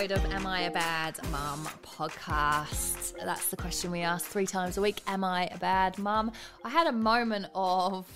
episode of Am I a Bad Mum podcast. That's the question we ask three times a week. Am I a bad mum? I had a moment of,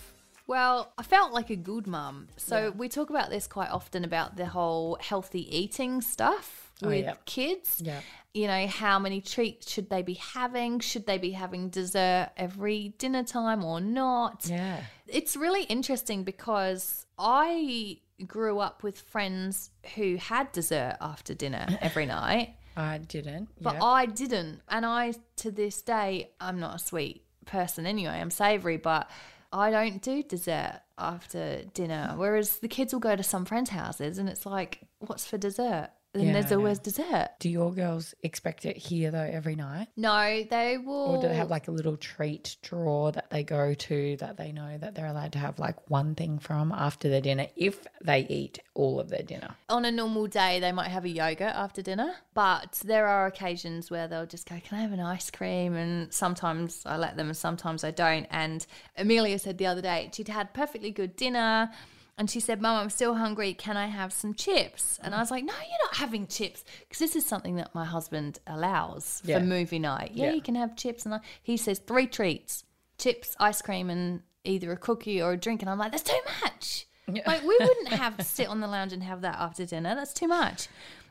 well, I felt like a good mum. So we talk about this quite often about the whole healthy eating stuff oh, with Oh, yeah. kids. Yeah. You know, how many treats should they be having? Should they be having dessert every dinner time or not? Yeah. It's really interesting because I grew up with friends who had dessert after dinner every night, I didn't. but yeah. I didn't. And I, to this day, I'm not a sweet person anyway. I'm savory, but I don't do dessert after dinner. Whereas the kids will go to some friends' houses and it's like, what's for dessert? And Yeah, there's always dessert. Do your girls expect it here though every night? No, they will. Or do they have like a little treat drawer that they go to that they know that they're allowed to have like one thing from after their dinner if they eat all of their dinner? on a normal day they might have a yogurt after dinner but there are occasions where they'll just go can i have an ice cream and sometimes i let them and sometimes i don't and amelia said the other day she'd had perfectly good dinner and she said mum i'm still hungry can i have some chips and i was like no you're not having chips because this is something that my husband allows Yeah. for movie night yeah, Yeah. you can have chips and I, he says three treats chips ice cream and either a cookie or a drink and i'm like that's too much like we wouldn't have sit on the lounge and have that after dinner. That's too much.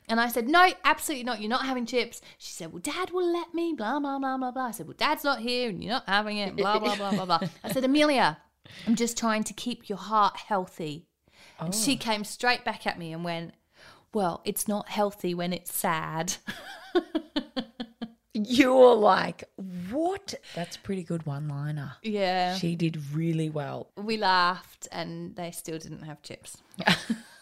And I said, No, absolutely not. You're not having chips. She said, Well, Dad will let me, blah, blah, blah, blah, blah. I said, Well, Dad's not here and you're not having it, blah, blah, blah, blah, blah. I said, Amelia, I'm just trying to keep your heart healthy. And she oh. came straight back at me and went, Well, it's not healthy when it's sad. You're like, what? That's a pretty good one liner. yeah. She did really well. We laughed and they still didn't have chips.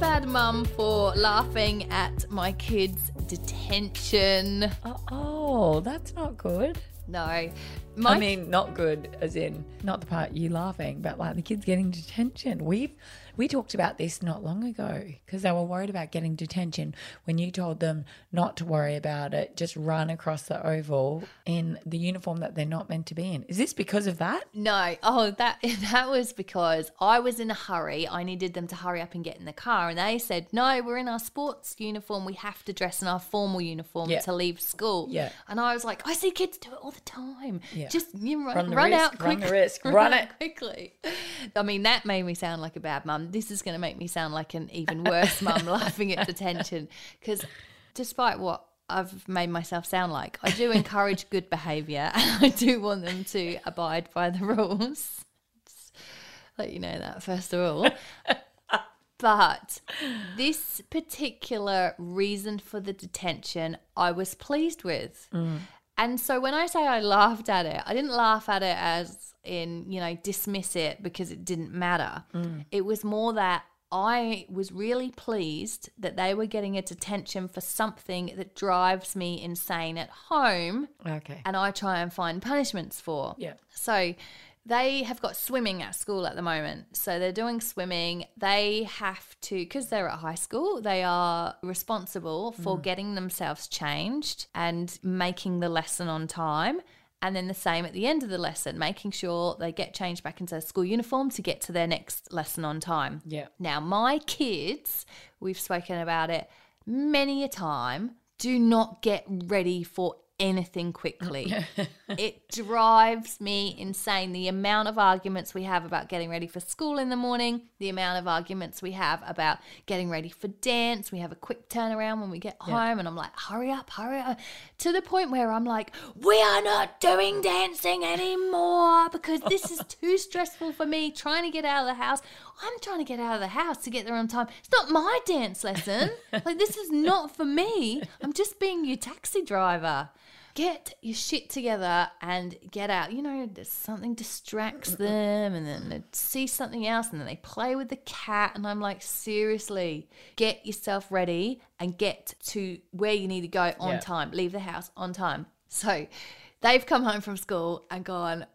Bad mum for laughing at my kids' detention? Oh, that's not good. No. My I mean, not good as in not the part you laughing, but like the kids getting detention. We've we talked about this not long ago because they were worried about getting detention when you told them not to worry about it, just run across the oval in the uniform that they're not meant to be in. Is this because of that? No, oh that that was because I was in a hurry. I needed them to hurry up and get in the car, and they said, "No, we're in our sports uniform. We have to dress in our formal uniform Yeah. to leave school." Yeah. and I was like, "I see kids do it all the time. Yeah. Just you run, Run run risk, out run the risk, run out it." quickly." I mean, that made me sound like a bad mum. This is going to make me sound like an even worse mum, laughing at detention because, despite what. I've made myself sound like I do encourage good behaviour and I do want them to abide by the rules let you know that first of all. but this particular reason for the detention, I was pleased with. Mm. And so when I say I laughed at it, I didn't laugh at it as in, you know, dismiss it because it didn't matter. Mm. It was more that I was really pleased that they were getting a detention for something that drives me insane at home Okay. and I try and find punishments for. Yeah. So they have got swimming at school at the moment. So they're doing swimming. They have to, because they're at high school, they are responsible for mm. getting themselves changed and making the lesson on time. And then the same at the end of the lesson, making sure they get changed back into school uniform to get to their next lesson on time. Yeah. Now, my kids, we've spoken about it many a time, do not get ready for anything quickly. it drives me insane. The amount of arguments we have about getting ready for school in the morning, the amount of arguments we have about getting ready for dance. We have a quick turnaround when we get home, and I'm like, hurry up, hurry up. To the point where I'm like, we are not doing dancing anymore because this is too stressful for me trying to get out of the house. I'm trying to get out of the house to get there on time. It's not my dance lesson. like, this is not for me. I'm just being your taxi driver. Get your shit together and get out. You know, there's something distracts them, and then they see something else, and then they play with the cat. And I'm like, seriously, get yourself ready and get to where you need to go on Yeah. time. Leave the house on time. So they've come home from school and gone,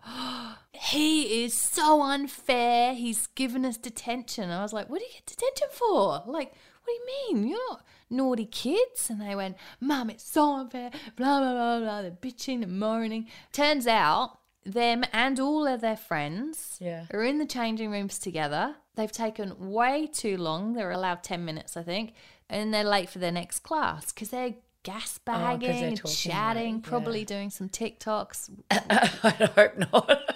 he is so unfair. He's given us detention. I was like, what do you get detention for? Like, what do you mean? You're not naughty kids. And they went, Mum, it's so unfair. Blah, blah, blah, blah. They're bitching and moaning. Turns out them and all of their friends Yeah. are in the changing rooms together. They've taken way too long. They're allowed 10 minutes, I think. And they're late for their next class because they're gas bagging, Oh, chatting, yeah. probably doing some TikToks. I hope not.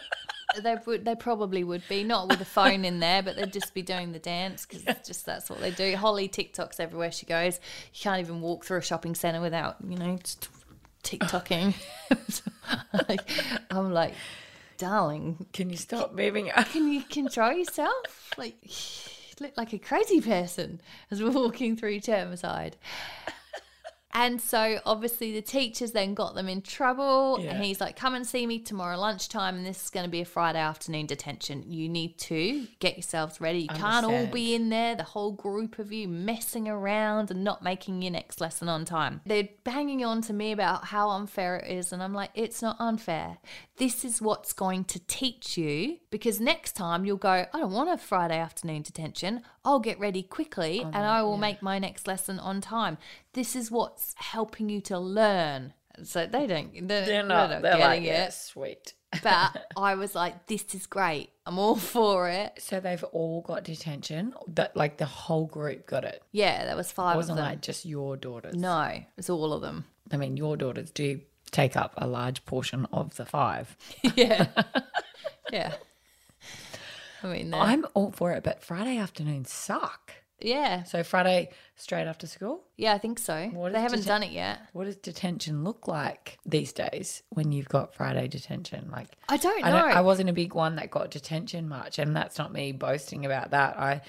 they would, they probably would be not with a phone in there, but they'd just be doing the dance because just that's what they do. Holly TikToks everywhere she goes. You can't even walk through a shopping centre without you know just TikToking. like, I'm like, darling, Can you stop moving? can you control yourself? Like, you look like a crazy person as we're walking through Termicide. And so obviously the teachers then got them in trouble. Yeah. And he's like, come and see me tomorrow lunchtime. And this is going to be a Friday afternoon detention. You need to get yourselves ready. You can't all be in there, the whole group of you messing around and not making your next lesson on time. They're banging on to me about how unfair it is. And I'm like, it's not unfair. This is what's going to teach you because next time you'll go, I don't want a Friday afternoon detention. I'll get ready quickly and I will make my next lesson on time. This is what's helping you to learn. So they don't, they're, They're not. they're They're, not like, getting yeah, it. sweet. But I was like, this is great. I'm all for it. So they've all got detention. That like the whole group got it. Yeah, that was five of wasn't them. like just your daughters. no, it's all of them. I mean, your daughters do take up a large portion of the five. yeah. Yeah. I mean, I'm all for it, but Friday afternoons suck. yeah. So Friday straight after school. Yeah, I think so. What they haven't deten- done it yet. What does detention look like these days when you've got Friday detention? Like I don't know. I, don't, I wasn't a big one that got detention much, and that's not me boasting about that. I,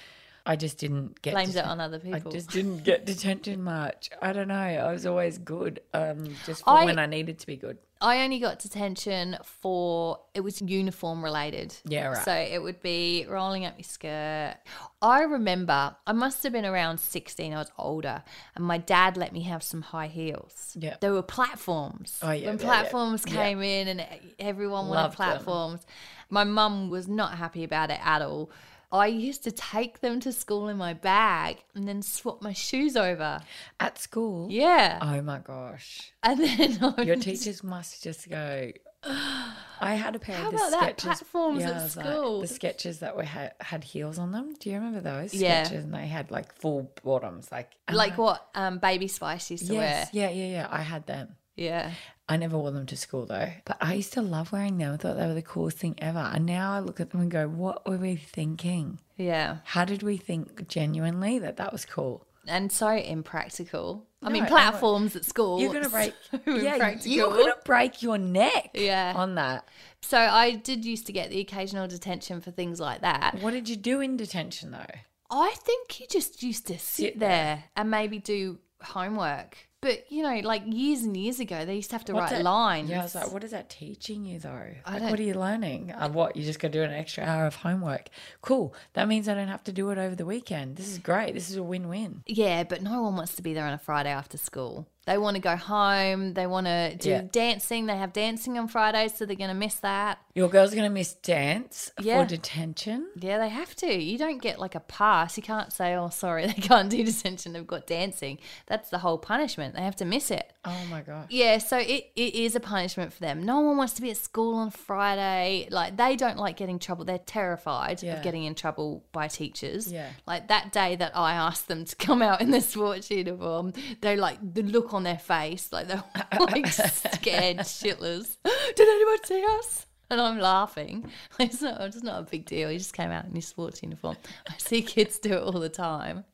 I just didn't get Blames it on other people. I just didn't get detention much. I don't know. I was always good, um, just for I- when I needed to be good. I only got detention for it was uniform related. Yeah, right. So it would be rolling up your skirt. I remember I must have been around 16, I was older, and my dad let me have some high heels. Yeah. There were platforms. Oh, yeah, When yeah, yeah. platforms Yeah. came in and everyone wanted Loved them. platforms. My mum was not happy about it at all. I used to take them to school in my bag and then swap my shoes over. At school. Yeah. Oh my gosh. And then Your teachers must just go. I had a pair How of the about that? Skechers. Platforms at I was like, the Skechers that were had, had heels on them. Do you remember those Yeah. Skechers? And they had like full bottoms, like like I- what um, Baby Spice used to Yes, wear. yeah, yeah, yeah. I had them. Yeah. I never wore them to school though, but I used to love wearing them. I thought they were the coolest thing ever. And now I look at them and go, "What were we thinking? Yeah. How did we think genuinely that that was cool?" And so impractical. I No, mean, I'm platforms at school. You're gonna break. so yeah, you're gonna break your neck. Yeah. on that. So I did used to get the occasional detention for things like that. What did you do in detention though? I think you just used to sit, Sit there. there. and maybe do homework. But you know, like years and years ago, they used to have to What's write that- lines. Yeah, I was like, what is that teaching you though? Like, what are you learning? Uh, what you just got to do an extra hour of homework? Cool. That means I don't have to do it over the weekend. This is great. This is a win-win. Yeah, but no one wants to be there on a Friday after school. They want to go home. They want to do Yeah. dancing. They have dancing on Fridays, so they're going to miss that. Your girl's are gonna miss dance Yeah. for detention. Yeah, they have to. You don't get like a pass. You can't say, oh, sorry, they can't do detention. They've got dancing. That's the whole punishment. They have to miss it. Oh my gosh. Yeah, so it, it is a punishment for them. No one wants to be at school on Friday. Like, they don't like getting trouble. They're terrified Yeah. of getting in trouble by teachers. Yeah. Like, that day that I asked them to come out in their sports uniform, they like the look on their face, like they're like scared shitless. Did anyone see us? And I'm laughing. It's not, it's not a big deal. He just came out in his sports uniform. I see kids do it all the time.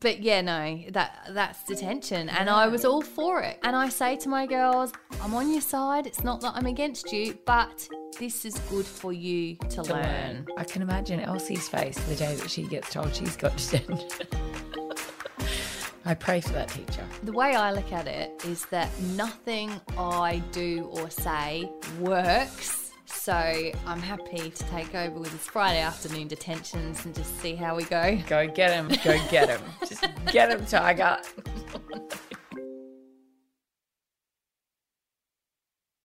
But yeah, no, that that's detention, and I was all for it. And I say to my girls, I'm on your side. It's not that I'm against you, but this is good for you to, To learn. learn. I can imagine Elsie's face the day that she gets told she's got detention. I pray for that teacher. The way I look at it is that nothing I do or say works. So I'm happy to take over with his Friday afternoon detentions and just see how we go. Go get him. Go get him. Just get him, Tiger.